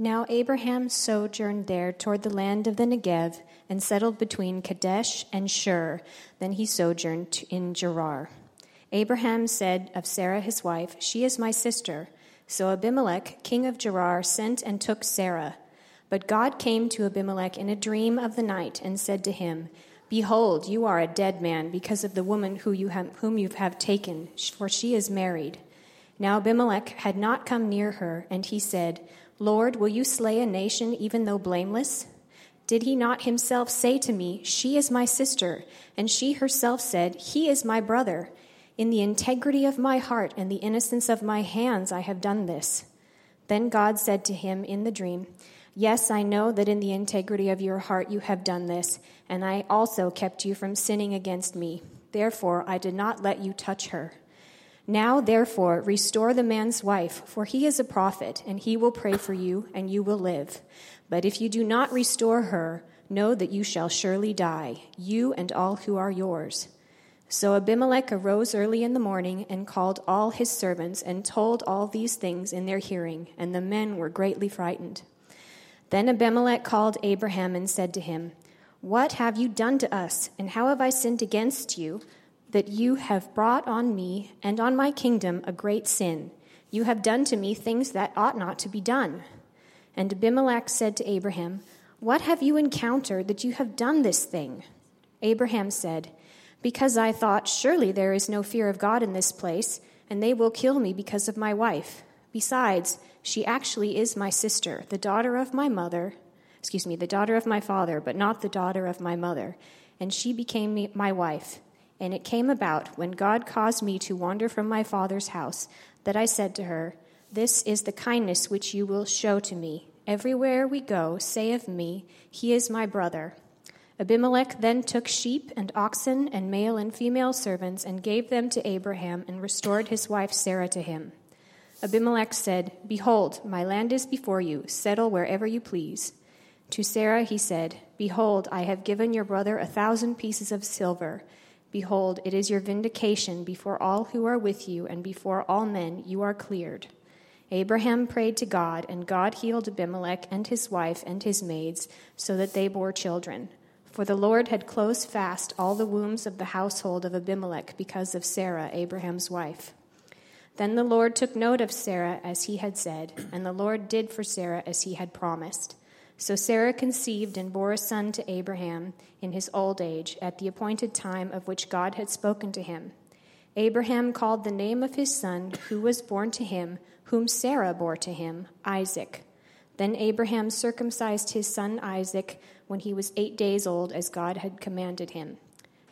Now Abraham sojourned there toward the land of the Negev and settled between Kadesh and Shur. Then he sojourned in Gerar. Abraham said of Sarah his wife, She is my sister. So Abimelech, king of Gerar, sent and took Sarah. But God came to Abimelech in a dream of the night and said to him, Behold, you are a dead man because of the woman who you have, whom you have taken, for she is married. Now Abimelech had not come near her, and he said, Lord, will you slay a nation even though blameless? Did he not himself say to me, She is my sister? And she herself said, He is my brother. In the integrity of my heart and the innocence of my hands I have done this. Then God said to him in the dream, Yes, I know that in the integrity of your heart you have done this, and I also kept you from sinning against me. Therefore, I did not let you touch her. Now, therefore, restore the man's wife, for he is a prophet, and he will pray for you, and you will live. But if you do not restore her, know that you shall surely die, you and all who are yours. So Abimelech arose early in the morning and called all his servants and told all these things in their hearing, and the men were greatly frightened. Then Abimelech called Abraham and said to him, What have you done to us, and how have I sinned against you, that you have brought on me and on my kingdom a great sin? You have done to me things that ought not to be done. And Abimelech said to Abraham, What have you encountered that you have done this thing? Abraham said, Because I thought, Surely there is no fear of God in this place, and they will kill me because of my wife. Besides, she actually is my sister, the daughter of my mother, excuse me, the daughter of my father, but not the daughter of my mother. And she became my wife. And it came about, when God caused me to wander from my father's house, that I said to her, This is the kindness which you will show to me. Everywhere we go, say of me, He is my brother. Abimelech then took sheep and oxen and male and female servants and gave them to Abraham and restored his wife Sarah to him. Abimelech said, Behold, my land is before you, settle wherever you please. To Sarah he said, Behold, I have given your brother a thousand pieces of silver. Behold, it is your vindication before all who are with you, and before all men you are cleared. Abraham prayed to God, and God healed Abimelech and his wife and his maids, so that they bore children. For the Lord had closed fast all the wombs of the household of Abimelech because of Sarah, Abraham's wife. Then the Lord took note of Sarah as he had said, and the Lord did for Sarah as he had promised. So Sarah conceived and bore a son to Abraham in his old age, at the appointed time of which God had spoken to him. Abraham called the name of his son, who was born to him, whom Sarah bore to him, Isaac. Then Abraham circumcised his son Isaac when he was eight days old, as God had commanded him.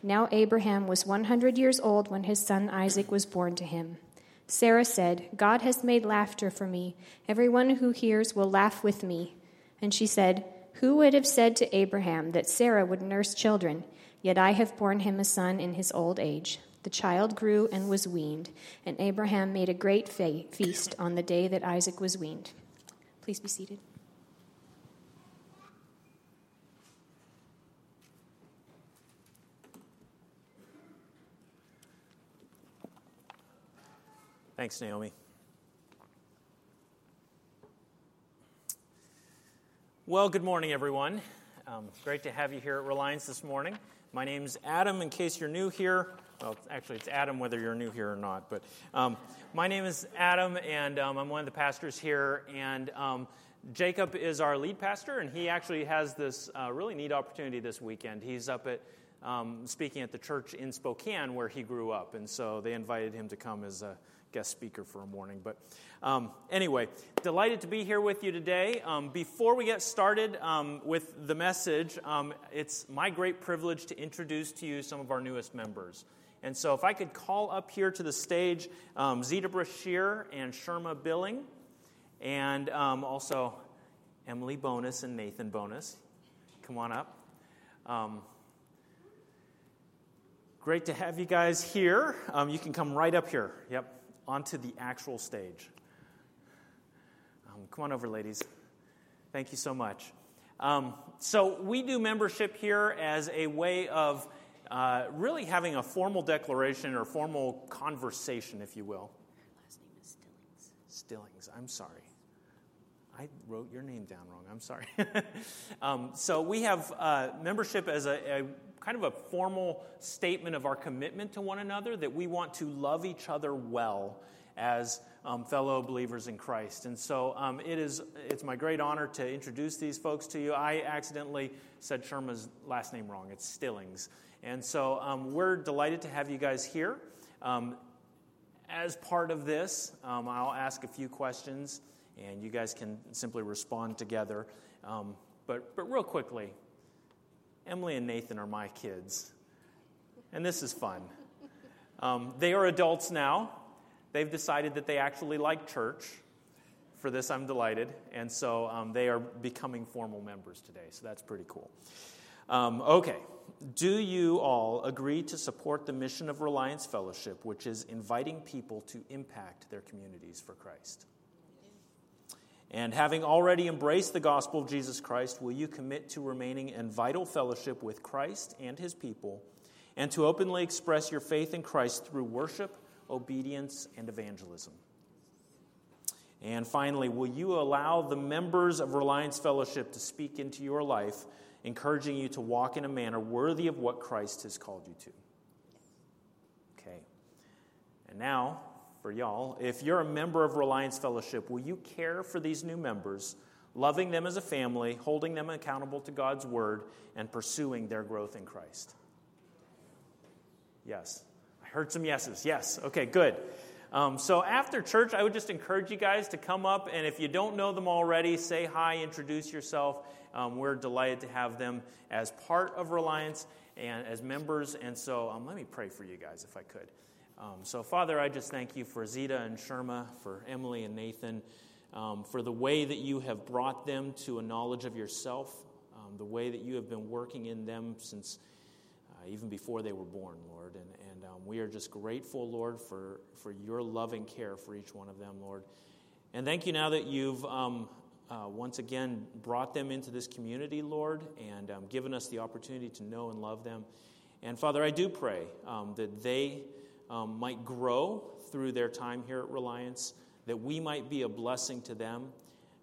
Now Abraham was 100 years old when his son Isaac was born to him. Sarah said, God has made laughter for me. Everyone who hears will laugh with me. And she said, Who would have said to Abraham that Sarah would nurse children? Yet I have borne him a son in his old age. The child grew and was weaned, and Abraham made a great feast on the day that Isaac was weaned. Please be seated. Thanks, Naomi. Well, good morning, everyone. Um, great to have you here at Reliance this morning. My name's Adam, in case you're new here. Well, actually, it's Adam whether you're new here or not. But um, my name is Adam, and um, I'm one of the pastors here. And um, Jacob is our lead pastor, and he actually has this uh, really neat opportunity this weekend. He's up at um, speaking at the church in Spokane where he grew up, and so they invited him to come as a guest speaker for a morning. But um, anyway, delighted to be here with you today. Um, before we get started um, with the message, um, it's my great privilege to introduce to you some of our newest members. And so, if I could call up here to the stage um, Zita Brashear and Sherma Billing, and um, also Emily Bonus and Nathan Bonus. Come on up. Great to have you guys here. Um, you can come right up here. Yep onto the actual stage. Um, come on over, ladies. Thank you so much. Um, so, we do membership here as a way of uh, really having a formal declaration or formal conversation, if you will. Her last name is Stillings. Stillings, I'm sorry. I wrote your name down wrong. I'm sorry. um, so we have uh, membership as a, a, kind of a formal statement of our commitment to one another that we want to love each other well as um, fellow believers in Christ. And so um, it is it's my great honor to introduce these folks to you. I accidentally said Sherma's last name wrong. It's Stillings. And so um, we're delighted to have you guys here. Um, as part of this, um, I'll ask a few questions and you guys can simply respond together. Um, but, but real quickly, Emily and Nathan are my kids, and this is fun. Um, they are adults now. They've decided that they actually like church. For this, I'm delighted. And so um, they are becoming formal members today, so that's pretty cool. Um, okay, do you all agree to support the mission of Reliance Fellowship, which is inviting people to impact their communities for Christ? And having already embraced the gospel of Jesus Christ, will you commit to remaining in vital fellowship with Christ and his people, and to openly express your faith in Christ through worship, obedience, and evangelism? And finally, will you allow the members of Reliance Fellowship to speak into your life, encouraging you to walk in a manner worthy of what Christ has called you to? Okay. And now, for y'all. If you're a member of Reliance Fellowship, will you care for these new members, loving them as a family, holding them accountable to God's word, and pursuing their growth in Christ? Yes. I heard some yeses. Yes. Okay, good. Um, so after church, I would just encourage you guys to come up, and if you don't know them already, say hi, introduce yourself. Um, we're delighted to have them as part of Reliance and as members. And so um, let me pray for you guys if I could. Um, so, Father, I just thank you for Zita and Sherma, for Emily and Nathan, um, for the way that you have brought them to a knowledge of yourself, um, the way that you have been working in them since uh, even before they were born, Lord. And, and um, we are just grateful, Lord, for, for your loving care for each one of them, Lord. And thank you now that you've um, uh, once again brought them into this community, Lord, and um, given us the opportunity to know and love them. And Father, I do pray that they um, might grow through their time here at Reliance, that we might be a blessing to them,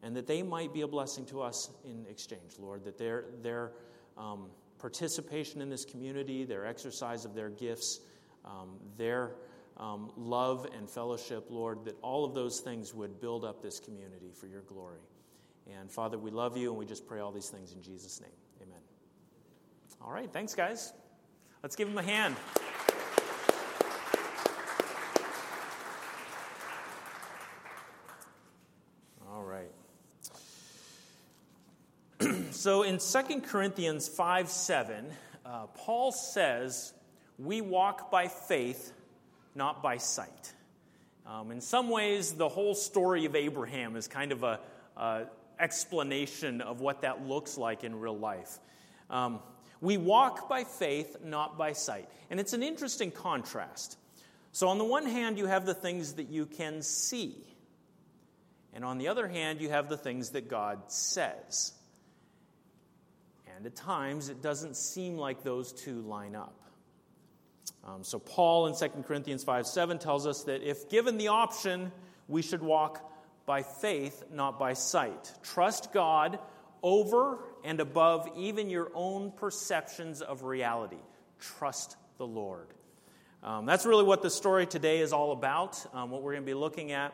and that they might be a blessing to us in exchange, Lord, that their, their um, participation in this community, their exercise of their gifts, um, their um, love and fellowship, Lord, that all of those things would build up this community for your glory. And Father, we love you, and we just pray all these things in Jesus' name. Amen. All right, thanks, guys. Let's give them a hand. So in 2 Corinthians 5 7, uh, Paul says, We walk by faith, not by sight. Um, in some ways, the whole story of Abraham is kind of a, explanation of what that looks like in real life. Um, we walk by faith, not by sight. And it's an interesting contrast. So, on the one hand, you have the things that you can see. And on the other hand, you have the things that God says. And at times, it doesn't seem like those two line up. Um, so, Paul in 2 Corinthians 5 7 tells us that if given the option, we should walk by faith, not by sight. Trust God over and above even your own perceptions of reality. Trust the Lord. Um, that's really what the story today is all about, um, what we're going to be looking at.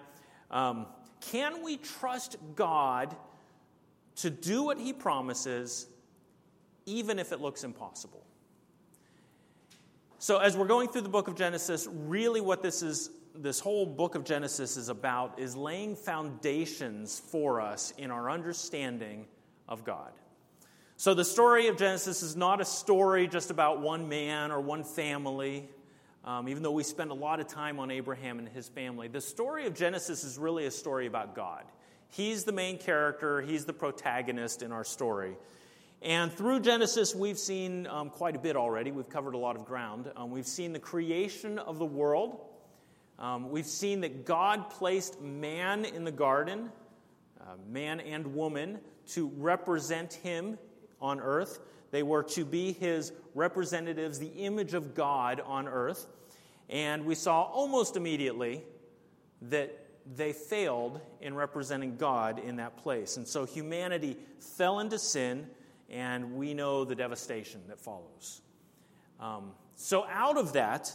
Um, can we trust God to do what He promises even if it looks impossible. So, as we're going through the book of Genesis, really what this is, this whole book of Genesis is about is laying foundations for us in our understanding of God. So, the story of Genesis is not a story just about one man or one family, um, even though we spend a lot of time on Abraham and his family. The story of Genesis is really a story about God. He's the main character, he's the protagonist in our story. And through Genesis, we've seen um, quite a bit already. We've covered a lot of ground. Um, we've seen the creation of the world. Um, we've seen that God placed man in the garden, uh, man and woman, to represent him on earth. They were to be his representatives, the image of God on earth. And we saw almost immediately that they failed in representing God in that place. And so humanity fell into sin, and we know the devastation that follows. Um, so, out of that,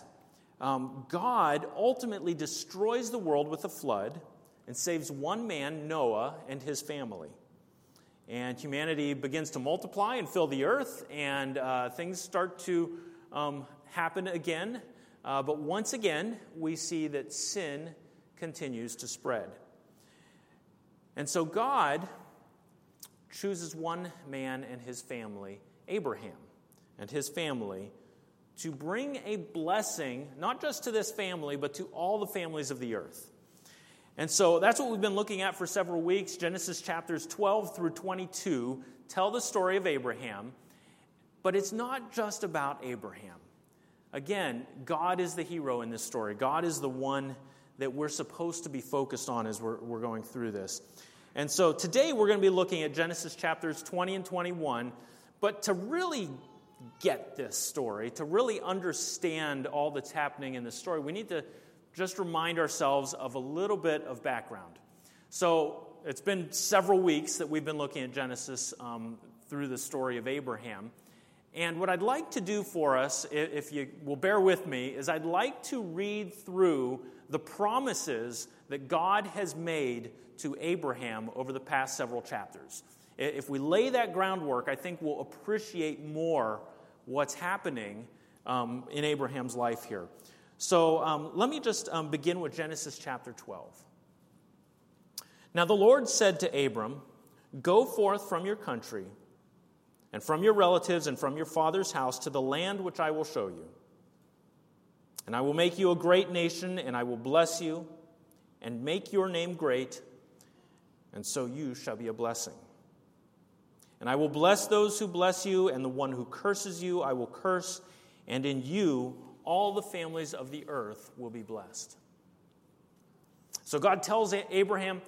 um, God ultimately destroys the world with a flood and saves one man, Noah, and his family. And humanity begins to multiply and fill the earth, and uh, things start to um, happen again. Uh, but once again, we see that sin continues to spread. And so God chooses one man and his family, Abraham and his family, to bring a blessing, not just to this family, but to all the families of the earth. And so that's what we've been looking at for several weeks. Genesis chapters 12 through 22 tell the story of Abraham, but it's not just about Abraham. Again, God is the hero in this story. God is the one that we're supposed to be focused on as we're, we're going through this. And so today we're going to be looking at Genesis chapters 20 and 21. But to really get this story, to really understand all that's happening in this story, we need to just remind ourselves of a little bit of background. So it's been several weeks that we've been looking at Genesis um, through the story of Abraham. And what I'd like to do for us, if you will bear with me, is I'd like to read through the promises that God has made to Abraham over the past several chapters. If we lay that groundwork, I think we'll appreciate more what's happening um, in Abraham's life here. So um, let me just um, begin with Genesis chapter 12. Now the Lord said to Abram, Go forth from your country and from your relatives and from your father's house to the land which I will show you. And I will make you a great nation, and I will bless you and make your name great, and so you shall be a blessing. And I will bless those who bless you, and the one who curses you I will curse, and in you all the families of the earth will be blessed. So God tells Abraham,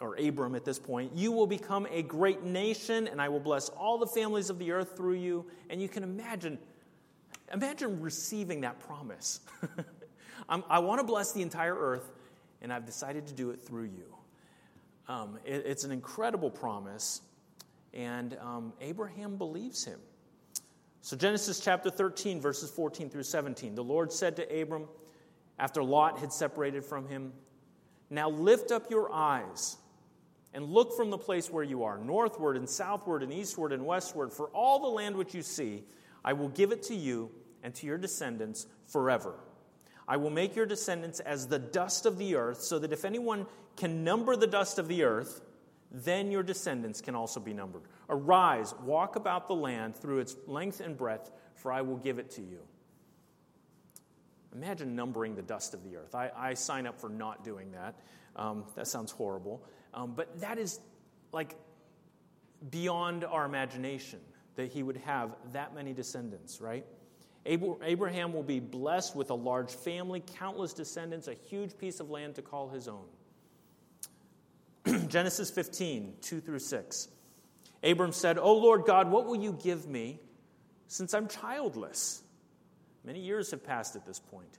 or Abram at this point, you will become a great nation, and I will bless all the families of the earth through you. And you can imagine, imagine receiving that promise. i want to bless the entire earth, and I've decided to do it through you. Um, it, it's an incredible promise, and um, Abraham believes him. So, Genesis chapter 13, verses 14 through 17. The Lord said to Abram, after Lot had separated from him, Now lift up your eyes and look from the place where you are, northward and southward and eastward and westward, for all the land which you see, I will give it to you and to your descendants forever. I will make your descendants as the dust of the earth, so that if anyone can number the dust of the earth, then your descendants can also be numbered. Arise, walk about the land through its length and breadth, for I will give it to you. Imagine numbering the dust of the earth. I, I sign up for not doing that. Um, that sounds horrible. Um, but that is like beyond our imagination that he would have that many descendants, right? Abraham will be blessed with a large family, countless descendants, a huge piece of land to call his own. Genesis 15, 2 through 6. Abram said, O Lord God, what will you give me since I'm childless? Many years have passed at this point.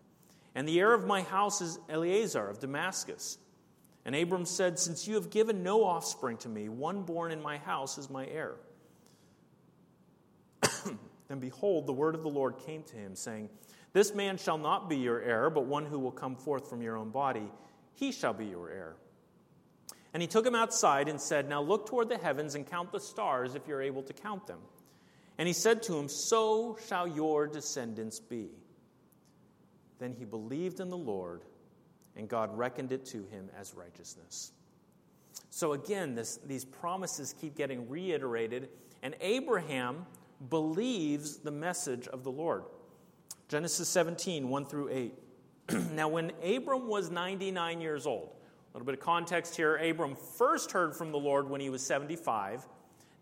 And the heir of my house is Eleazar of Damascus. And Abram said, Since you have given no offspring to me, one born in my house is my heir. Then behold, the word of the Lord came to him, saying, This man shall not be your heir, but one who will come forth from your own body, he shall be your heir. And he took him outside and said, Now look toward the heavens and count the stars if you're able to count them. And he said to him, So shall your descendants be. Then he believed in the Lord, and God reckoned it to him as righteousness. So again, this, these promises keep getting reiterated, and Abraham believes the message of the Lord. Genesis 17, 1 through 8. now, when Abram was 99 years old, a little bit of context here Abram first heard from the Lord when he was 75.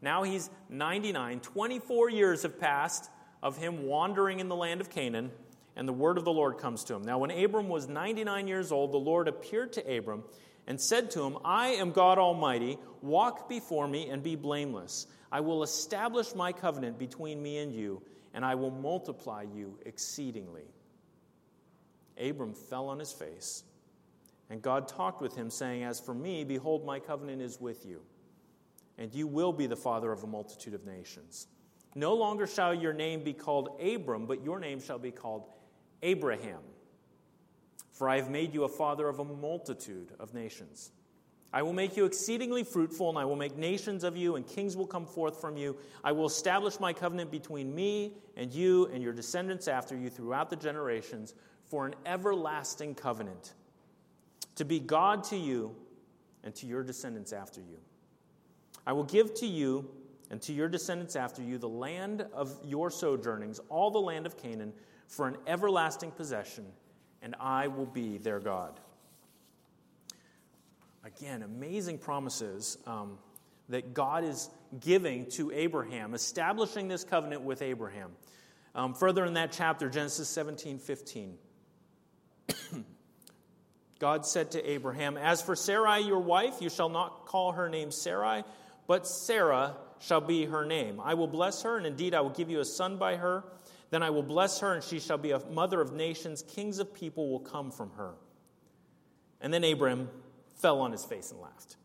Now he's 99. 24 years have passed of him wandering in the land of Canaan, and the word of the Lord comes to him. Now, when Abram was 99 years old, the Lord appeared to Abram and said to him, I am God Almighty. Walk before me and be blameless. I will establish my covenant between me and you, and I will multiply you exceedingly. Abram fell on his face And God talked with him, saying, As for me, behold, my covenant is with you, and you will be the father of a multitude of nations. No longer shall your name be called Abram, but your name shall be called Abraham. For I have made you a father of a multitude of nations. I will make you exceedingly fruitful, and I will make nations of you, and kings will come forth from you. I will establish my covenant between me and you and your descendants after you throughout the generations for an everlasting covenant to be God to you and to your descendants after you. I will give to you and to your descendants after you the land of your sojournings, all the land of Canaan, for an everlasting possession, and I will be their God. Again, amazing promises um, that God is giving to Abraham, establishing this covenant with Abraham. Um, further in that chapter, Genesis 17 15. God said to Abraham, As for Sarai, your wife, you shall not call her name Sarai, but Sarah shall be her name. I will bless her, and indeed I will give you a son by her. Then I will bless her, and she shall be a mother of nations. Kings of people will come from her. And then Abram fell on his face and laughed,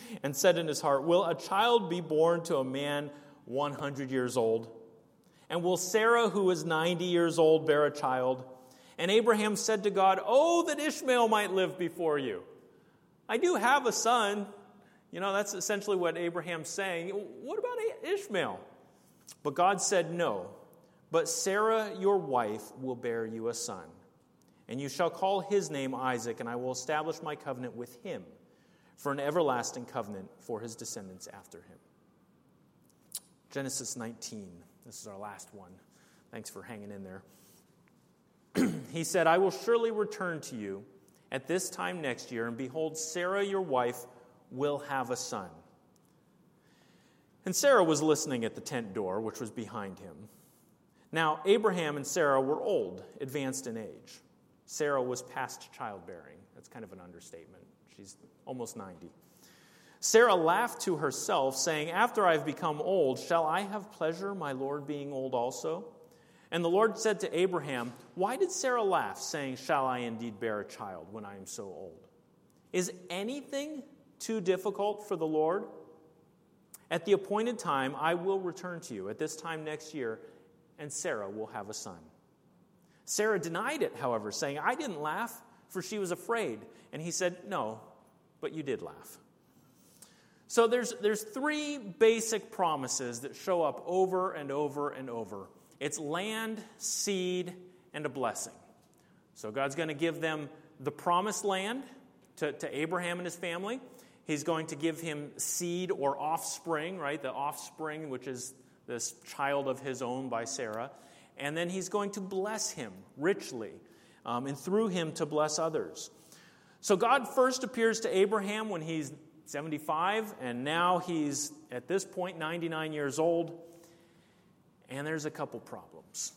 and said in his heart, Will a child be born to a man 100 years old? And will Sarah, who is 90 years old, bear a child? And Abraham said to God, Oh, that Ishmael might live before you. I do have a son. You know, that's essentially what Abraham's saying. What about Ishmael? But God said, No. But Sarah, your wife, will bear you a son. And you shall call his name Isaac, and I will establish my covenant with him for an everlasting covenant for his descendants after him. Genesis 19. This is our last one. Thanks for hanging in there. he said, I will surely return to you at this time next year, and behold, Sarah, your wife, will have a son. And Sarah was listening at the tent door, which was behind him. Now, Abraham and Sarah were old, advanced in age. Sarah was past childbearing. That's kind of an understatement. She's almost 90. Sarah laughed to herself, saying, After I've become old, shall I have pleasure, my Lord being old also? And the Lord said to Abraham, Why did Sarah laugh, saying, Shall I indeed bear a child when I am so old? Is anything too difficult for the Lord? At the appointed time, I will return to you at this time next year, and Sarah will have a son. Sarah denied it, however, saying, I didn't laugh, for she was afraid. And he said, No, but you did laugh. So there's, there's three basic promises that show up over and over and over it's land, seed, and a blessing. So God's going to give them the promised land to, to Abraham and his family. He's going to give him seed or offspring, right? The offspring, which is this child of his own by Sarah. And then he's going to bless him richly, um, and through him to bless others. So God first appears to Abraham when he's 75, and now he's at this point 99 years old. And there's a couple problems.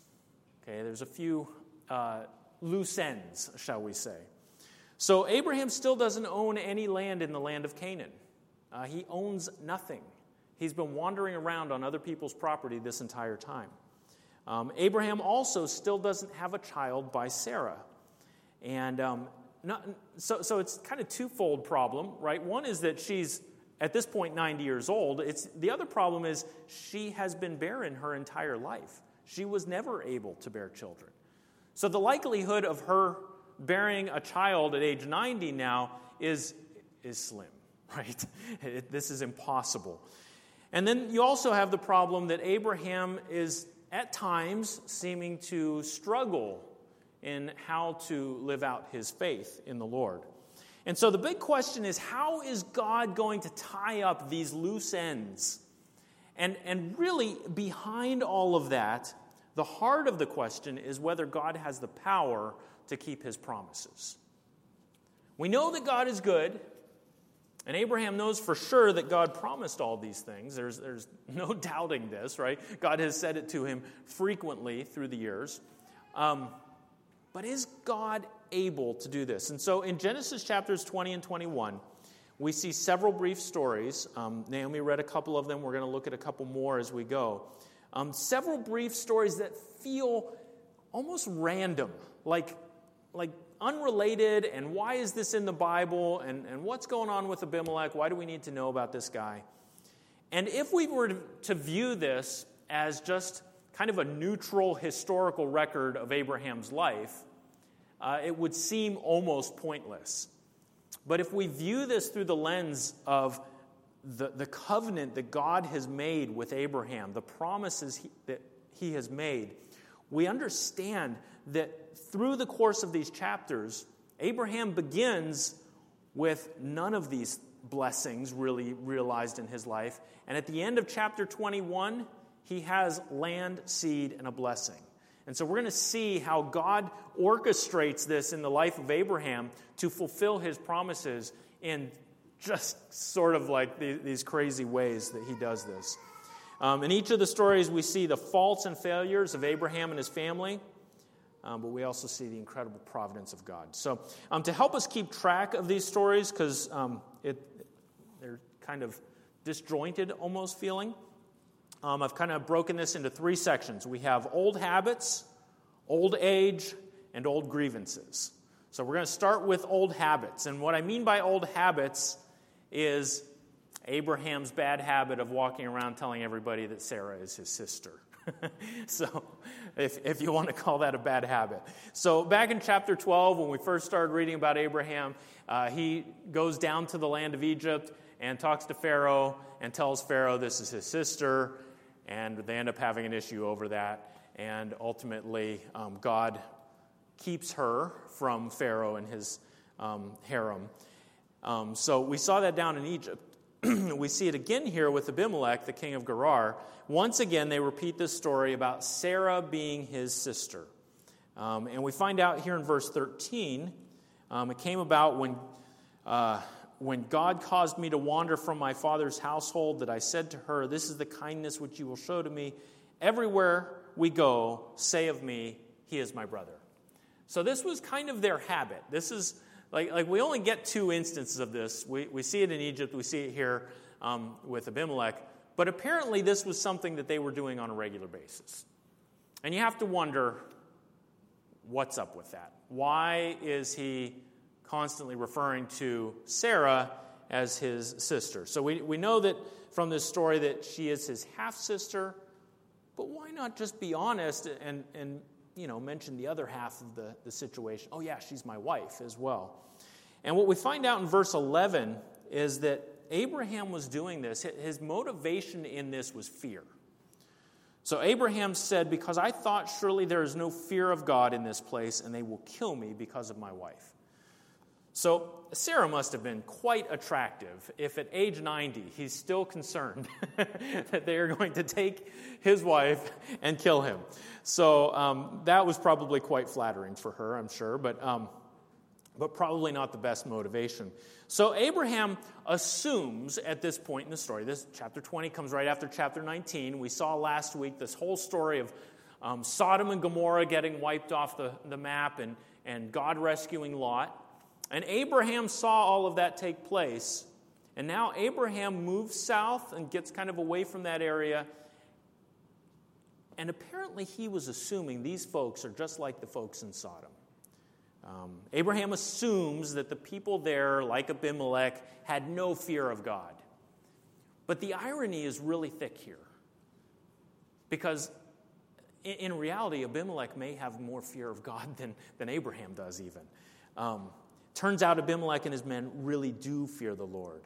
Okay, there's a few uh, loose ends, shall we say. So Abraham still doesn't own any land in the land of Canaan. Uh, he owns nothing. He's been wandering around on other people's property this entire time. Um, Abraham also still doesn't have a child by Sarah. And um, not, so, so it's kind of twofold problem, right? One is that she's at this point 90 years old. It's, the other problem is she has been barren her entire life. She was never able to bear children. So the likelihood of her bearing a child at age 90 now is, is slim, right? It, this is impossible. And then you also have the problem that Abraham is at times seeming to struggle in how to live out his faith in the Lord. And so the big question is how is God going to tie up these loose ends? And, and really, behind all of that, the heart of the question is whether God has the power to keep his promises. We know that God is good, and Abraham knows for sure that God promised all these things. There's, there's no doubting this, right? God has said it to him frequently through the years. Um, but is God able to do this? And so in Genesis chapters 20 and 21, we see several brief stories. Um, Naomi read a couple of them. We're going to look at a couple more as we go. Um, several brief stories that feel almost random, like, like unrelated, and why is this in the Bible, and, and what's going on with Abimelech? Why do we need to know about this guy? And if we were to view this as just kind of a neutral historical record of Abraham's life, uh, it would seem almost pointless. But if we view this through the lens of the, the covenant that God has made with Abraham, the promises he, that he has made, we understand that through the course of these chapters, Abraham begins with none of these blessings really realized in his life. And at the end of chapter 21, he has land, seed, and a blessing. And so we're going to see how God orchestrates this in the life of Abraham to fulfill his promises in just sort of like these crazy ways that he does this. Um, in each of the stories, we see the faults and failures of Abraham and his family, um, but we also see the incredible providence of God. So, um, to help us keep track of these stories, because um, they're kind of disjointed almost feeling, um, I've kind of broken this into three sections. We have old habits, old age, and old grievances. So we're going to start with old habits. And what I mean by old habits is Abraham's bad habit of walking around telling everybody that Sarah is his sister. so, if, if you want to call that a bad habit. So, back in chapter 12, when we first started reading about Abraham, uh, he goes down to the land of Egypt and talks to Pharaoh and tells Pharaoh this is his sister, and they end up having an issue over that. And ultimately, um, God keeps her from Pharaoh and his um, harem. Um, so, we saw that down in Egypt. we see it again here with Abimelech, the king of Gerar. Once again, they repeat this story about Sarah being his sister. Um, and we find out here in verse 13, um, it came about when, uh, when God caused me to wander from my father's household that I said to her, This is the kindness which you will show to me. Everywhere we go, say of me, He is my brother. So this was kind of their habit. This is like, like we only get two instances of this. We, we see it in Egypt, we see it here um, with Abimelech. But apparently, this was something that they were doing on a regular basis. And you have to wonder what's up with that? Why is he constantly referring to Sarah as his sister? So we, we know that from this story that she is his half sister, but why not just be honest and, and you know, mention the other half of the, the situation. Oh, yeah, she's my wife as well. And what we find out in verse 11 is that Abraham was doing this, his motivation in this was fear. So Abraham said, Because I thought surely there is no fear of God in this place, and they will kill me because of my wife. So Sarah must have been quite attractive if at age 90 he's still concerned that they are going to take his wife and kill him. So um, that was probably quite flattering for her, I'm sure, but, um, but probably not the best motivation. So Abraham assumes at this point in the story, this chapter 20 comes right after chapter 19. We saw last week this whole story of um, Sodom and Gomorrah getting wiped off the, the map and, and God rescuing Lot. And Abraham saw all of that take place. And now Abraham moves south and gets kind of away from that area. And apparently, he was assuming these folks are just like the folks in Sodom. Um, Abraham assumes that the people there, like Abimelech, had no fear of God. But the irony is really thick here. Because in, in reality, Abimelech may have more fear of God than, than Abraham does, even. Um, Turns out Abimelech and his men really do fear the Lord.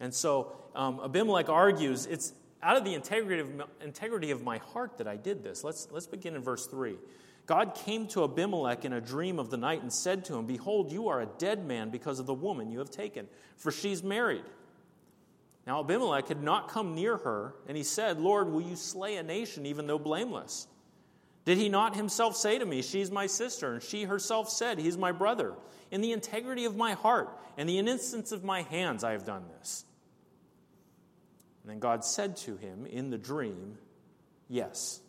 And so um, Abimelech argues, it's out of the integrity of, integrity of my heart that I did this. Let's, let's begin in verse 3. God came to Abimelech in a dream of the night and said to him, Behold, you are a dead man because of the woman you have taken, for she's married. Now Abimelech had not come near her, and he said, Lord, will you slay a nation even though blameless? Did he not himself say to me, She's my sister? And she herself said, He's my brother. In the integrity of my heart and the innocence of my hands, I have done this. And then God said to him in the dream, Yes,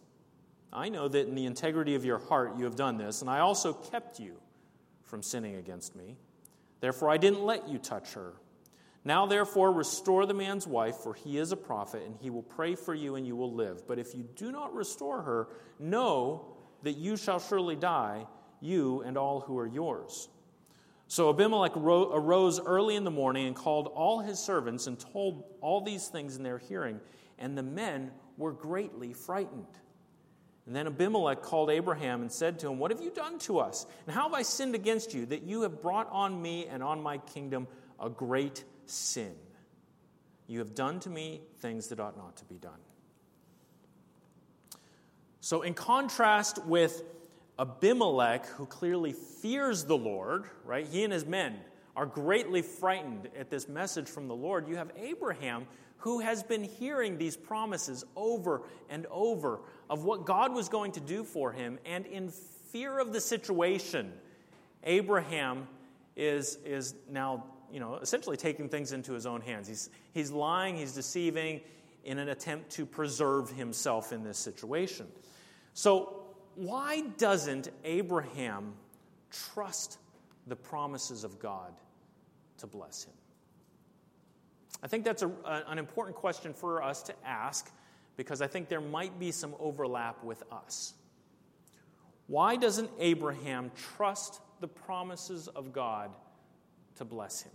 I know that in the integrity of your heart you have done this, and I also kept you from sinning against me. Therefore, I didn't let you touch her. Now, therefore, restore the man's wife, for he is a prophet, and he will pray for you, and you will live. But if you do not restore her, know that you shall surely die, you and all who are yours. So Abimelech arose early in the morning and called all his servants and told all these things in their hearing, and the men were greatly frightened. And then Abimelech called Abraham and said to him, What have you done to us? And how have I sinned against you that you have brought on me and on my kingdom a great sin? You have done to me things that ought not to be done. So, in contrast with Abimelech, who clearly fears the Lord, right? He and his men are greatly frightened at this message from the Lord. You have Abraham, who has been hearing these promises over and over of what God was going to do for him. And in fear of the situation, Abraham is, is now, you know, essentially taking things into his own hands. He's, he's lying, he's deceiving in an attempt to preserve himself in this situation. So, why doesn't Abraham trust the promises of God to bless him? I think that's a, an important question for us to ask because I think there might be some overlap with us. Why doesn't Abraham trust the promises of God to bless him?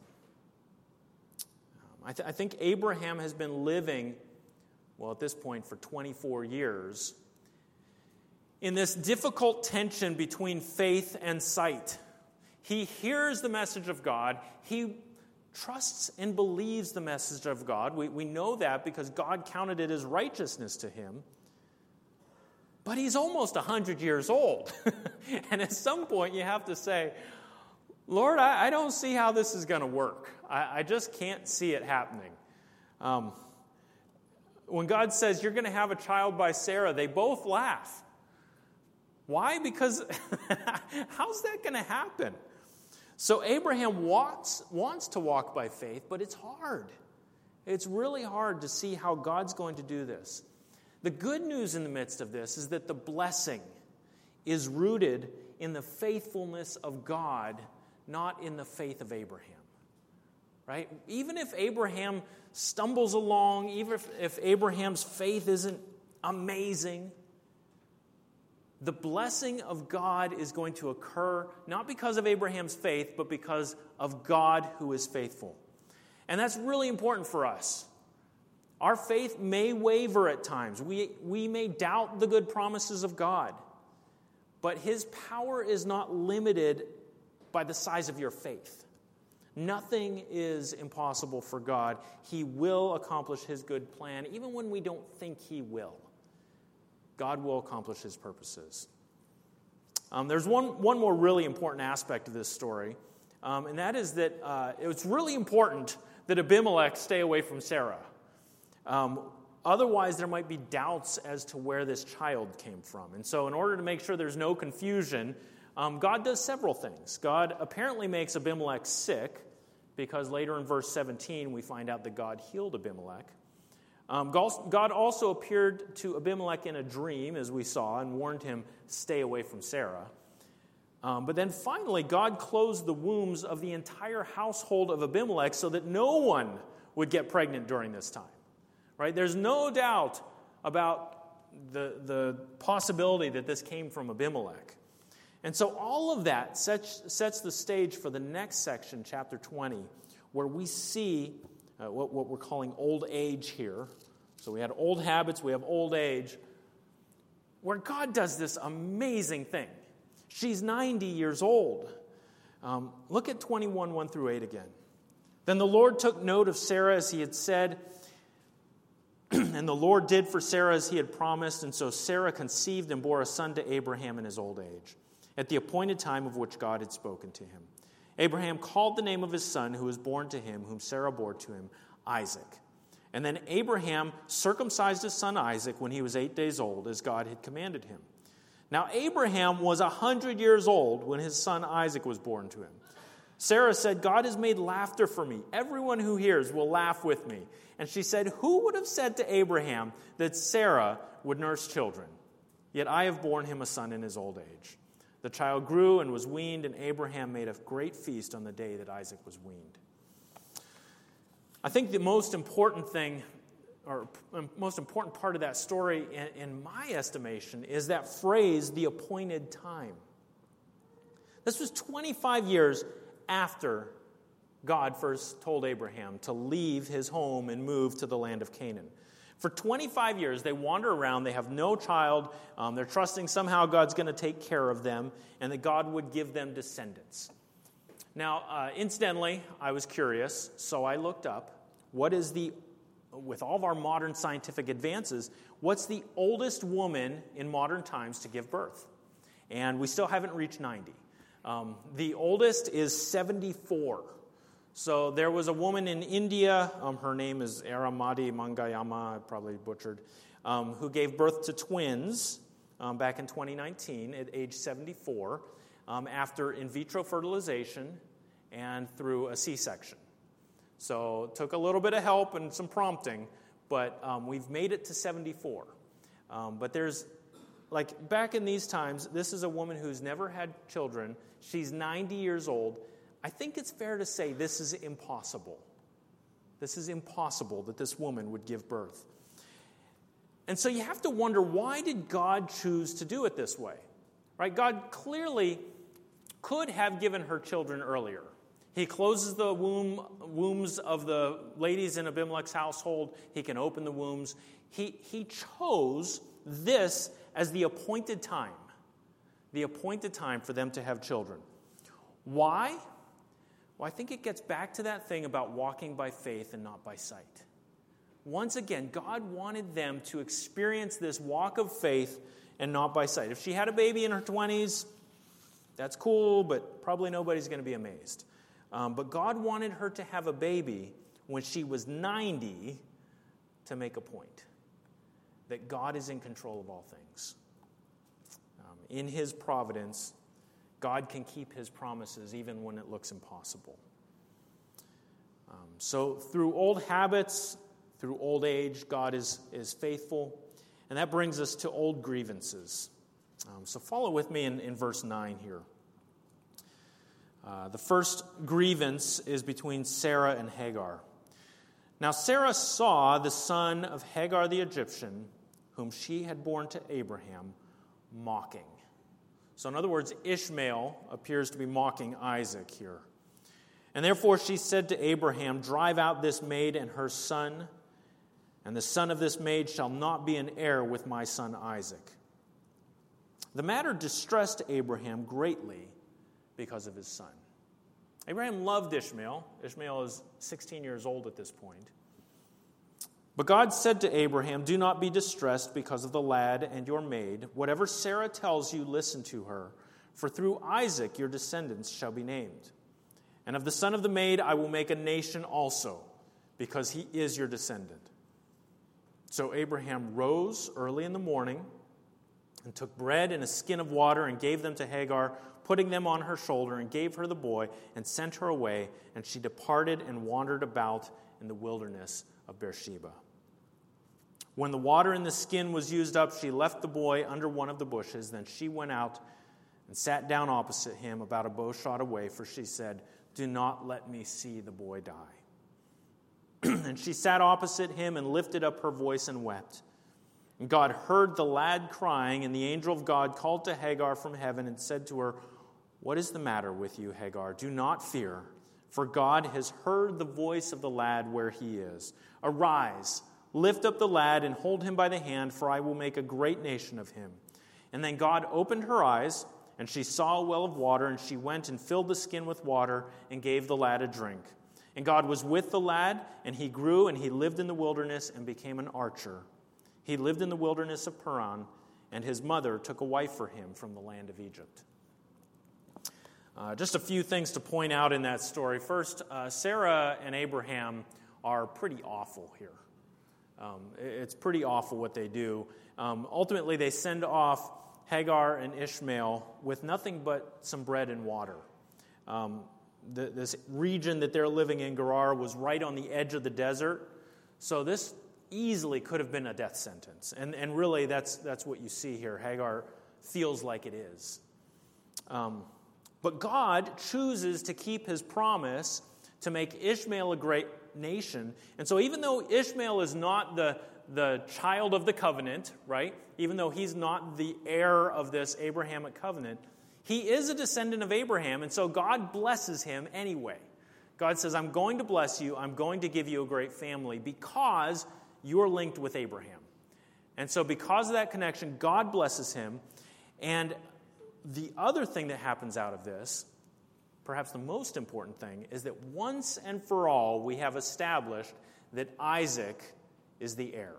Um, I, th- I think Abraham has been living, well, at this point, for 24 years in this difficult tension between faith and sight. He hears the message of God. He trusts and believes the message of God. We, we know that because God counted it as righteousness to him. But he's almost 100 years old. and at some point, you have to say, Lord, I, I don't see how this is going to work. I, I, just can't see it happening. Um, when God says, You're going to have a child by Sarah, they both laugh. Why? Because how's that going to happen? So Abraham wants, wants to walk by faith, but it's hard. It's really hard to see how God's going to do this. The good news in the midst of this is that the blessing is rooted in the faithfulness of God, not in the faith of Abraham. Right? Even if Abraham stumbles along, even if, if Abraham's faith isn't amazing, the blessing of God is going to occur not because of Abraham's faith, but because of God who is faithful. And that's really important for us. Our faith may waver at times, we, we may doubt the good promises of God, but His power is not limited by the size of your faith. Nothing is impossible for God. He will accomplish His good plan, even when we don't think He will. God will accomplish his purposes. Um, there's one, one more really important aspect of this story, um, and that is that uh, it's really important that Abimelech stay away from Sarah. Um, otherwise, there might be doubts as to where this child came from. And so, in order to make sure there's no confusion, um, God does several things. God apparently makes Abimelech sick, because later in verse 17, we find out that God healed Abimelech. Um, God also appeared to Abimelech in a dream, as we saw, and warned him, stay away from Sarah. Um, but then finally, God closed the wombs of the entire household of Abimelech so that no one would get pregnant during this time. Right? There's no doubt about the, the possibility that this came from Abimelech. And so all of that sets, sets the stage for the next section, chapter 20, where we see uh, what, what we're calling old age here. So we had old habits, we have old age, where God does this amazing thing. She's 90 years old. Um, look at 21, 1 through 8 again. Then the Lord took note of Sarah as he had said, and the Lord did for Sarah as he had promised, and so Sarah conceived and bore a son to Abraham in his old age, at the appointed time of which God had spoken to him. Abraham called the name of his son who was born to him, whom Sarah bore to him, Isaac. And then Abraham circumcised his son Isaac when he was eight days old, as God had commanded him. Now, Abraham was a hundred years old when his son Isaac was born to him. Sarah said, God has made laughter for me. Everyone who hears will laugh with me. And she said, Who would have said to Abraham that Sarah would nurse children? Yet I have borne him a son in his old age. The child grew and was weaned, and Abraham made a great feast on the day that Isaac was weaned. I think the most important thing, or um, most important part of that story, in, in my estimation, is that phrase, the appointed time. This was 25 years after God first told Abraham to leave his home and move to the land of Canaan. For 25 years, they wander around, they have no child, um, they're trusting somehow God's going to take care of them, and that God would give them descendants. Now, uh, incidentally, I was curious, so I looked up what is the, with all of our modern scientific advances, what's the oldest woman in modern times to give birth? And we still haven't reached 90. Um, the oldest is 74. So there was a woman in India, um, her name is Aramadi Mangayama, I probably butchered, um, who gave birth to twins um, back in 2019 at age 74 um, after in vitro fertilization and through a C section. So it took a little bit of help and some prompting, but um, we've made it to 74. Um, but there's, like, back in these times, this is a woman who's never had children. She's 90 years old I think it's fair to say this is impossible. This is impossible that this woman would give birth. And so you have to wonder why did God choose to do it this way? Right? God clearly could have given her children earlier. He closes the womb, wombs of the ladies in Abimelech's household. He can open the wombs. He, he chose this as the appointed time, the appointed time for them to have children. Why? Well, I think it gets back to that thing about walking by faith and not by sight. Once again, God wanted them to experience this walk of faith and not by sight. If she had a baby in her 20s, that's cool, but probably nobody's going to be amazed. Um, but God wanted her to have a baby when she was 90 to make a point that God is in control of all things. Um, in His providence, God can keep his promises even when it looks impossible. Um, so, through old habits, through old age, God is, is faithful. And that brings us to old grievances. Um, so, follow with me in, in verse 9 here. Uh, the first grievance is between Sarah and Hagar. Now, Sarah saw the son of Hagar the Egyptian, whom she had borne to Abraham, mocking. So, in other words, Ishmael appears to be mocking Isaac here. And therefore she said to Abraham, Drive out this maid and her son, and the son of this maid shall not be an heir with my son Isaac. The matter distressed Abraham greatly because of his son. Abraham loved Ishmael. Ishmael is 16 years old at this point. But God said to Abraham, Do not be distressed because of the lad and your maid. Whatever Sarah tells you, listen to her, for through Isaac your descendants shall be named. And of the son of the maid I will make a nation also, because he is your descendant. So Abraham rose early in the morning and took bread and a skin of water and gave them to Hagar, putting them on her shoulder, and gave her the boy and sent her away. And she departed and wandered about in the wilderness of Beersheba. When the water in the skin was used up, she left the boy under one of the bushes. Then she went out and sat down opposite him, about a bow shot away, for she said, Do not let me see the boy die. and she sat opposite him and lifted up her voice and wept. And God heard the lad crying, and the angel of God called to Hagar from heaven and said to her, What is the matter with you, Hagar? Do not fear, for God has heard the voice of the lad where he is. Arise Lift up the lad and hold him by the hand, for I will make a great nation of him. And then God opened her eyes, and she saw a well of water, and she went and filled the skin with water and gave the lad a drink. And God was with the lad, and he grew, and he lived in the wilderness and became an archer. He lived in the wilderness of Paran, and his mother took a wife for him from the land of Egypt. Uh, just a few things to point out in that story. First, uh, Sarah and Abraham are pretty awful here. Um, it's pretty awful what they do. Um, ultimately, they send off Hagar and Ishmael with nothing but some bread and water. Um, the, this region that they're living in, Gerar, was right on the edge of the desert. So this easily could have been a death sentence. And, and really, that's, that's what you see here. Hagar feels like it is. Um, but God chooses to keep his promise to make Ishmael a great nation. And so, even though Ishmael is not the, the child of the covenant, right? Even though he's not the heir of this Abrahamic covenant, He is a descendant of Abraham, and so God blesses him anyway. God says, I'm going to bless you, I'm going to give you a great family because you're linked with Abraham. And so, because of that connection, God blesses him. And the other thing that happens out of this, perhaps the most important thing, is that once and for all, we have established that Isaac is the heir.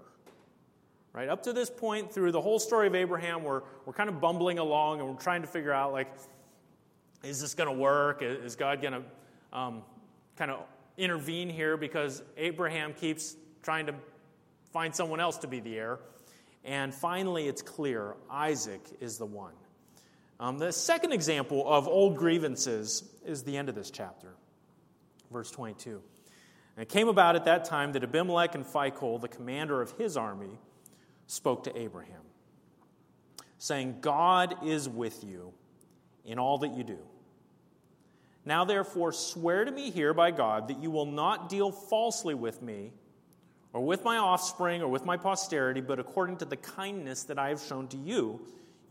Right? Up to this point, through the whole story of Abraham, we're, we're kind of bumbling along and we're trying to figure out, like, is this going to work? Is God going to um, kind of intervene here? Because Abraham keeps trying to find someone else to be the heir. And finally, it's clear Isaac is the one. Um, the second example of old grievances is the end of this chapter, verse 22. And it came about at that time that Abimelech and Phicol, the commander of his army, spoke to Abraham, saying, God is with you in all that you do. Now, therefore, swear to me here by God that you will not deal falsely with me, or with my offspring, or with my posterity, but according to the kindness that I have shown to you,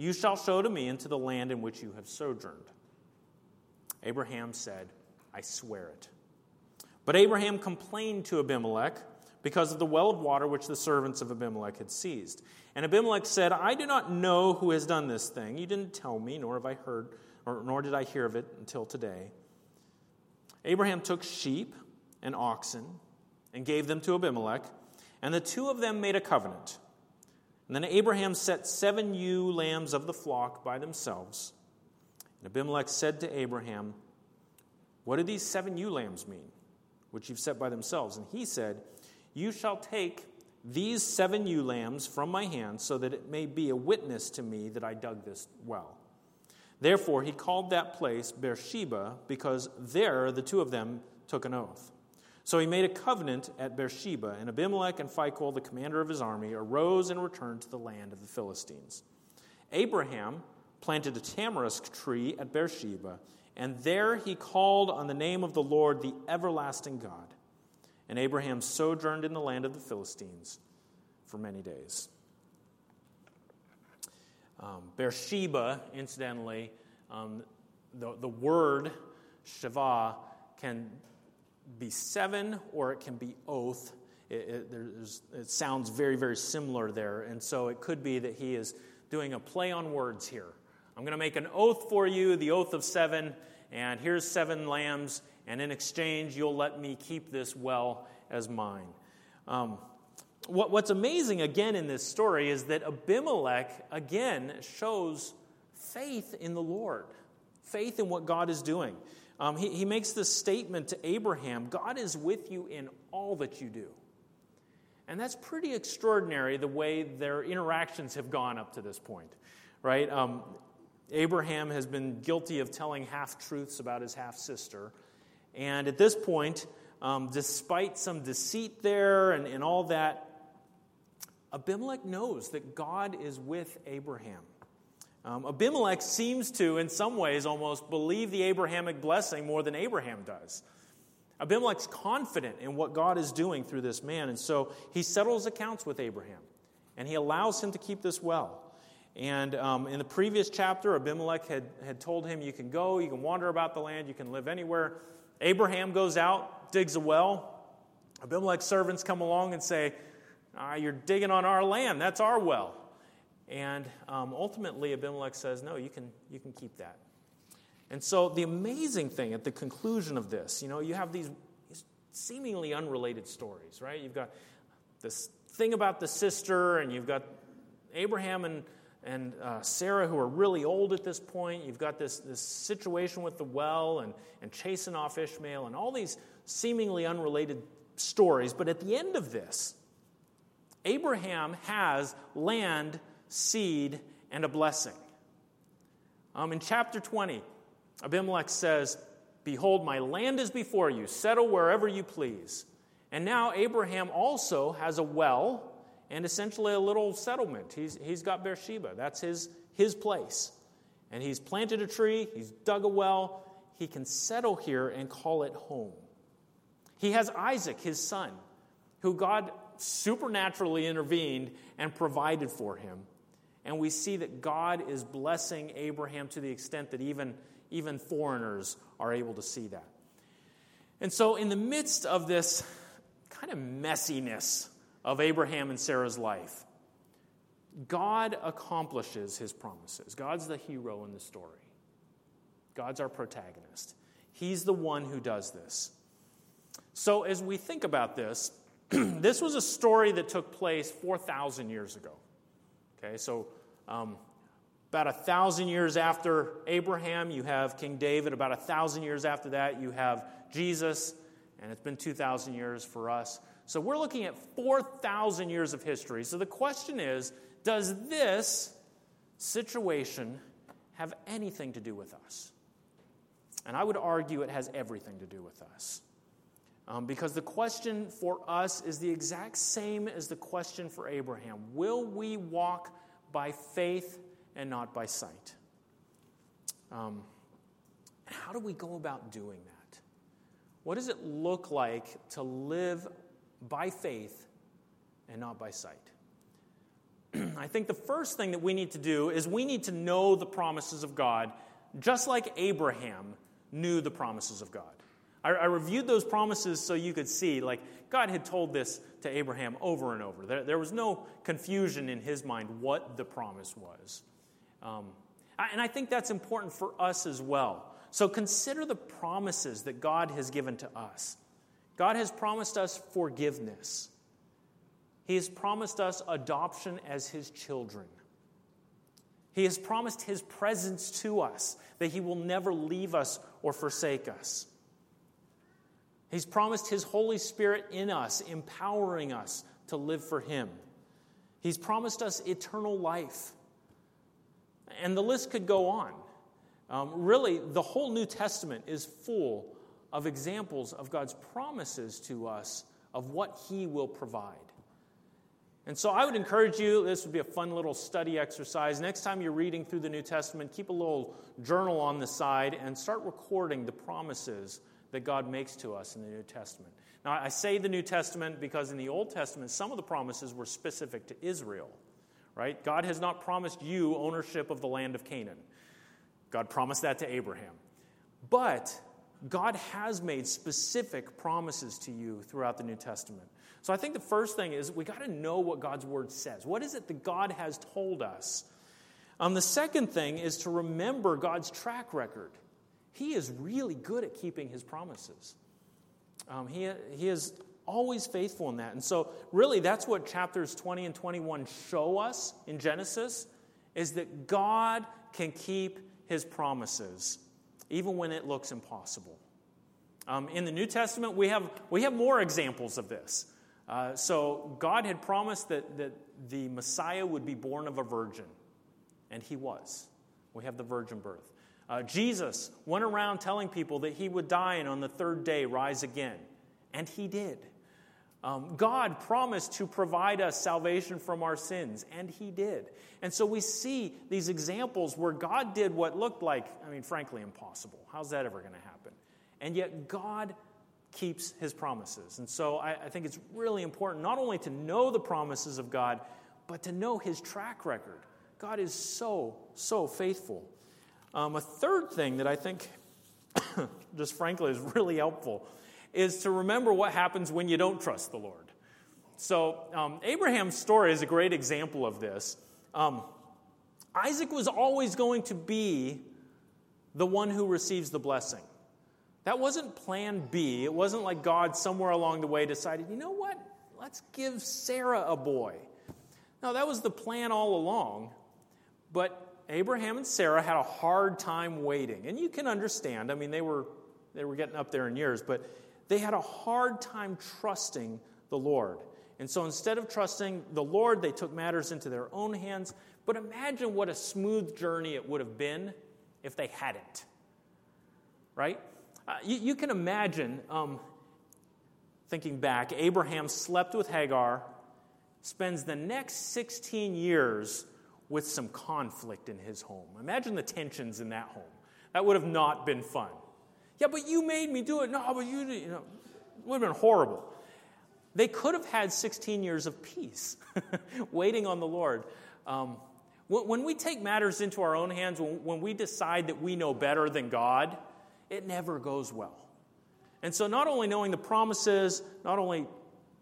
you shall show to me into the land in which you have sojourned. Abraham said, I swear it. But Abraham complained to Abimelech because of the well of water which the servants of Abimelech had seized. And Abimelech said, I do not know who has done this thing. You didn't tell me, nor have I heard, or, nor did I hear of it until today. Abraham took sheep and oxen and gave them to Abimelech, and the two of them made a covenant. And then Abraham set seven ewe lambs of the flock by themselves. And Abimelech said to Abraham, What do these seven ewe lambs mean, which you've set by themselves? And he said, You shall take these seven ewe lambs from my hand, so that it may be a witness to me that I dug this well. Therefore, he called that place Beersheba, because there the two of them took an oath. So he made a covenant at Beersheba, and Abimelech and Phicol, the commander of his army, arose and returned to the land of the Philistines. Abraham planted a tamarisk tree at Beersheba, and there he called on the name of the Lord, the everlasting God. And Abraham sojourned in the land of the Philistines for many days. Um, Beersheba, incidentally, um, the, the word Shiva can be seven or it can be oath. It, it, it, sounds very, very similar there. And so it could be that he is doing a play on words here. I'm going to make an oath for you, the oath of seven, and here's seven lambs, and in exchange, you'll let me keep this well as mine. Um, what, what's amazing again in this story is that Abimelech again shows faith in the Lord, faith in what God is doing. Um, he, he makes this statement to Abraham God is with you in all that you do. And that's pretty extraordinary the way their interactions have gone up to this point, right? Um, Abraham has been guilty of telling half truths about his half sister. And at this point, um, despite some deceit there and, and all that, Abimelech knows that God is with Abraham. Um, Abimelech seems to, in some ways, almost believe the Abrahamic blessing more than Abraham does. Abimelech's confident in what God is doing through this man, and so he settles accounts with Abraham, and he allows him to keep this well. And um, in the previous chapter, Abimelech had, had told him, You can go, you can wander about the land, you can live anywhere. Abraham goes out, digs a well. Abimelech's servants come along and say, ah, You're digging on our land, that's our well. And um, ultimately, Abimelech says, No, you can, you can keep that. And so, the amazing thing at the conclusion of this, you know, you have these seemingly unrelated stories, right? You've got this thing about the sister, and you've got Abraham and, and uh, Sarah who are really old at this point. You've got this, this situation with the well and, and chasing off Ishmael, and all these seemingly unrelated stories. But at the end of this, Abraham has land seed, and a blessing. Um, in chapter 20, Abimelech says, Behold, my land is before you, settle wherever you please. And now Abraham also has a well and essentially a little settlement. He's, he's got Beersheba, that's his, his place. And he's planted a tree, he's dug a well, he can settle here and call it home. He has Isaac, his son, who God supernaturally intervened and provided for him. And we see that God is blessing Abraham to the extent that even, even foreigners are able to see that. And so, in the midst of this kind of messiness of Abraham and Sarah's life, God accomplishes his promises. God's the hero in the story, God's our protagonist. He's the one who does this. So, as we think about this, this was a story that took place 4,000 years ago. Okay, so um, about a thousand years after Abraham, you have King David. About a thousand years after that, you have Jesus. And it's been 2,000 years for us. So we're looking at 4,000 years of history. So the question is does this situation have anything to do with us? And I would argue it has everything to do with us. Um, because the question for us is the exact same as the question for Abraham Will we walk by faith and not by sight? Um, how do we go about doing that? What does it look like to live by faith and not by sight? I think the first thing that we need to do is we need to know the promises of God, just like Abraham knew the promises of God. I, I, reviewed those promises so you could see, like, God had told this to Abraham over and over. There, there was no confusion in his mind what the promise was. Um, and I think that's important for us as well. So consider the promises that God has given to us. God has promised us forgiveness. He has promised us adoption as His children. He has promised His presence to us, that He will never leave us or forsake us. He's promised His Holy Spirit in us, empowering us to live for Him. He's promised us eternal life. And the list could go on. Um, really, the whole New Testament is full of examples of God's promises to us of what He will provide. And so I would encourage you, this would be a fun little study exercise. Next time you're reading through the New Testament, keep a little journal on the side and start recording the promises that God makes to us in the New Testament. Now, I say the New Testament because in the Old Testament, some of the promises were specific to Israel, right? God has not promised you ownership of the land of Canaan. God promised that to Abraham. But God has made specific promises to you throughout the New Testament. So I think the first thing is we got to know what God's word says. What is it that God has told us? Um, the second thing is to remember God's track record. He is really good at keeping his promises. Um, he, he is always faithful in that. And so, really, that's what chapters 20 and 21 show us in Genesis is that God can keep his promises, even when it looks impossible. Um, in the New Testament, we have, we have more examples of this. Uh, so, God had promised that, that the Messiah would be born of a virgin, and he was. We have the virgin birth. Uh, Jesus went around telling people that he would die and on the third day rise again, and he did. Um, God promised to provide us salvation from our sins, and He did. And so we see these examples where God did what looked like, I mean, frankly, impossible. How's that ever going to happen? And yet God keeps His promises. And so I, I think it's really important not only to know the promises of God, but to know His track record. God is so, so faithful. Um, a third thing that I think, just frankly, is really helpful is to remember what happens when you don't trust the Lord. So, um, Abraham's story is a great example of this. Um, Isaac was always going to be the one who receives the blessing. That wasn't plan B. It wasn't like God somewhere along the way decided, you know what? Let's give Sarah a boy. No, that was the plan all along. But Abraham and Sarah had a hard time waiting. And you can understand. I mean, they were, they were getting up there in years, but they had a hard time trusting the Lord. And so instead of trusting the Lord, they took matters into their own hands. But imagine what a smooth journey it would have been if they hadn't. Right? Uh, you, you, can imagine, um, thinking back, Abraham slept with Hagar, spends the next 16 years with some conflict in his home. Imagine the tensions in that home. That would have not been fun. Yeah, but you made me do it. No, but you, you know, it would have been horrible. They could have had 16 years of peace, waiting on the Lord. Um, When we take matters into our own hands, when we decide that we know better than God, it never goes well. And so, not only knowing the promises, not only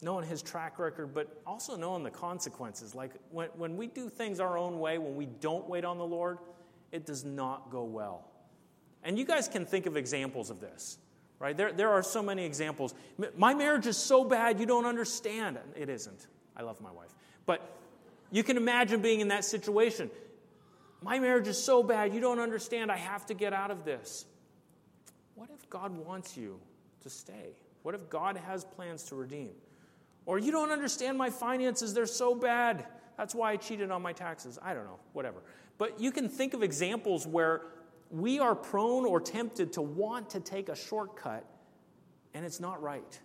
knowing his track record, but also knowing the consequences. Like when, when we do things our own way, when we don't wait on the Lord, it does not go well. And you guys can think of examples of this, right? There, there are so many examples. My marriage is so bad, you don't understand. It isn't. I love my wife. But you can imagine being in that situation. My marriage is so bad, you don't understand. I have to get out of this. What if God wants you to stay? What if God has plans to redeem? Or you don't understand my finances, they're so bad. That's why I cheated on my taxes. I don't know, whatever. But you can think of examples where we are prone or tempted to want to take a shortcut, and it's not right.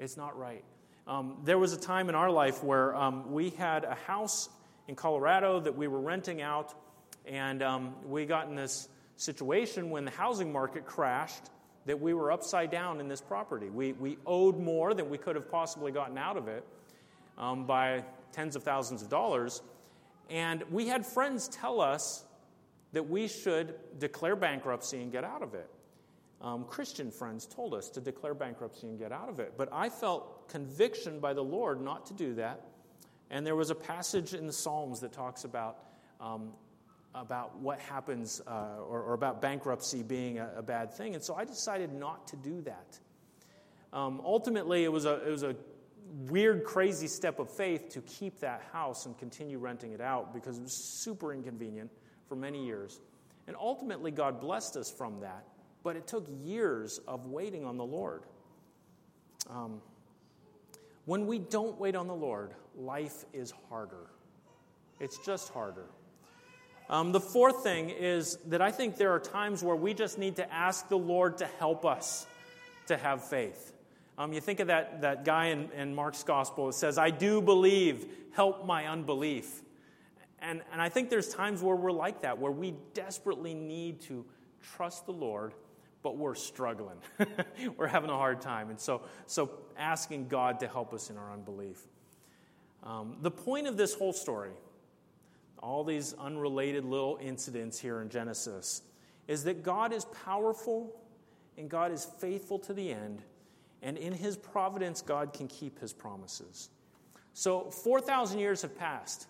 It's not right. Um, there was a time in our life where um, we had a house in Colorado that we were renting out, and um, we got in this situation when the housing market crashed that we were upside down in this property. We, we owed more than we could have possibly gotten out of it um, by tens of thousands of dollars. And we had friends tell us that we should declare bankruptcy and get out of it um, Christian friends told us to declare bankruptcy and get out of it. But I felt conviction by the Lord not to do that. And there was a passage in the Psalms that talks about, um, about what happens uh, or, or, about bankruptcy being a, a, bad thing. And so I decided not to do that. Um, ultimately, it was, a, it was a weird, crazy step of faith to keep that house and continue renting it out because it was super inconvenient for many years. And ultimately, God blessed us from that. But it took years of waiting on the Lord. Um, when we don't wait on the Lord, life is harder. It's just harder. Um, the fourth thing is that I think there are times where we just need to ask the Lord to help us to have faith. Um, you think of that, that guy in, in Mark's gospel that says, I do believe, help my unbelief. And, and I think there's times where we're like that, where we desperately need to trust the Lord but we're struggling. we're having a hard time. And so, so asking God to help us in our unbelief. Um, the point of this whole story, all these unrelated little incidents here in Genesis, is that God is powerful and God is faithful to the end. And in his providence, God can keep his promises. So 4,000 years have passed,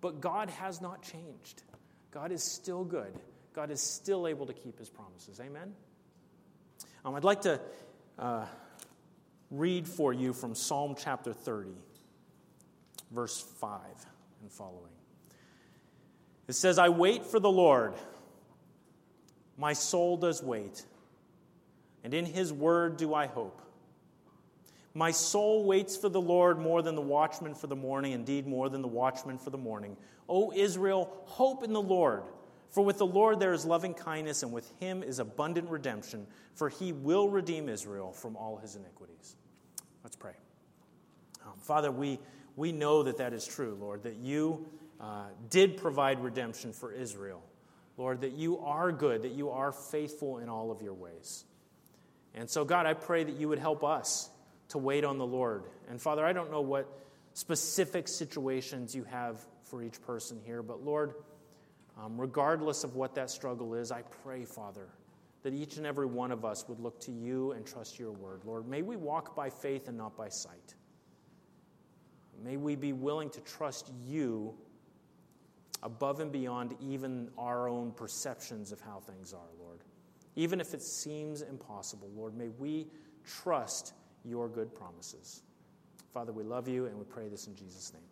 but God has not changed. God is still good. God is still able to keep his promises. Amen? Um, I'd like to uh, read for you from Psalm chapter 30, verse 5 and following. It says, I wait for the Lord. My soul does wait, and in his word do I hope. My soul waits for the Lord more than the watchman for the morning, indeed, more than the watchman for the morning. O Israel, hope in the Lord. For with the Lord there is loving kindness, and with him is abundant redemption, for he will redeem Israel from all his iniquities. Let's pray. Um, Father, we, we know that that is true, Lord, that you uh, did provide redemption for Israel. Lord, that you are good, that you are faithful in all of your ways. And so, God, I pray that you would help us to wait on the Lord. And Father, I don't know what specific situations you have for each person here, but Lord, um, regardless of what that struggle is, I pray, Father, that each and every one of us would look to you and trust your word. Lord, may we walk by faith and not by sight. May we be willing to trust you above and beyond even our own perceptions of how things are, Lord. Even if it seems impossible, Lord, may we trust your good promises. Father, we love you and we pray this in Jesus' name.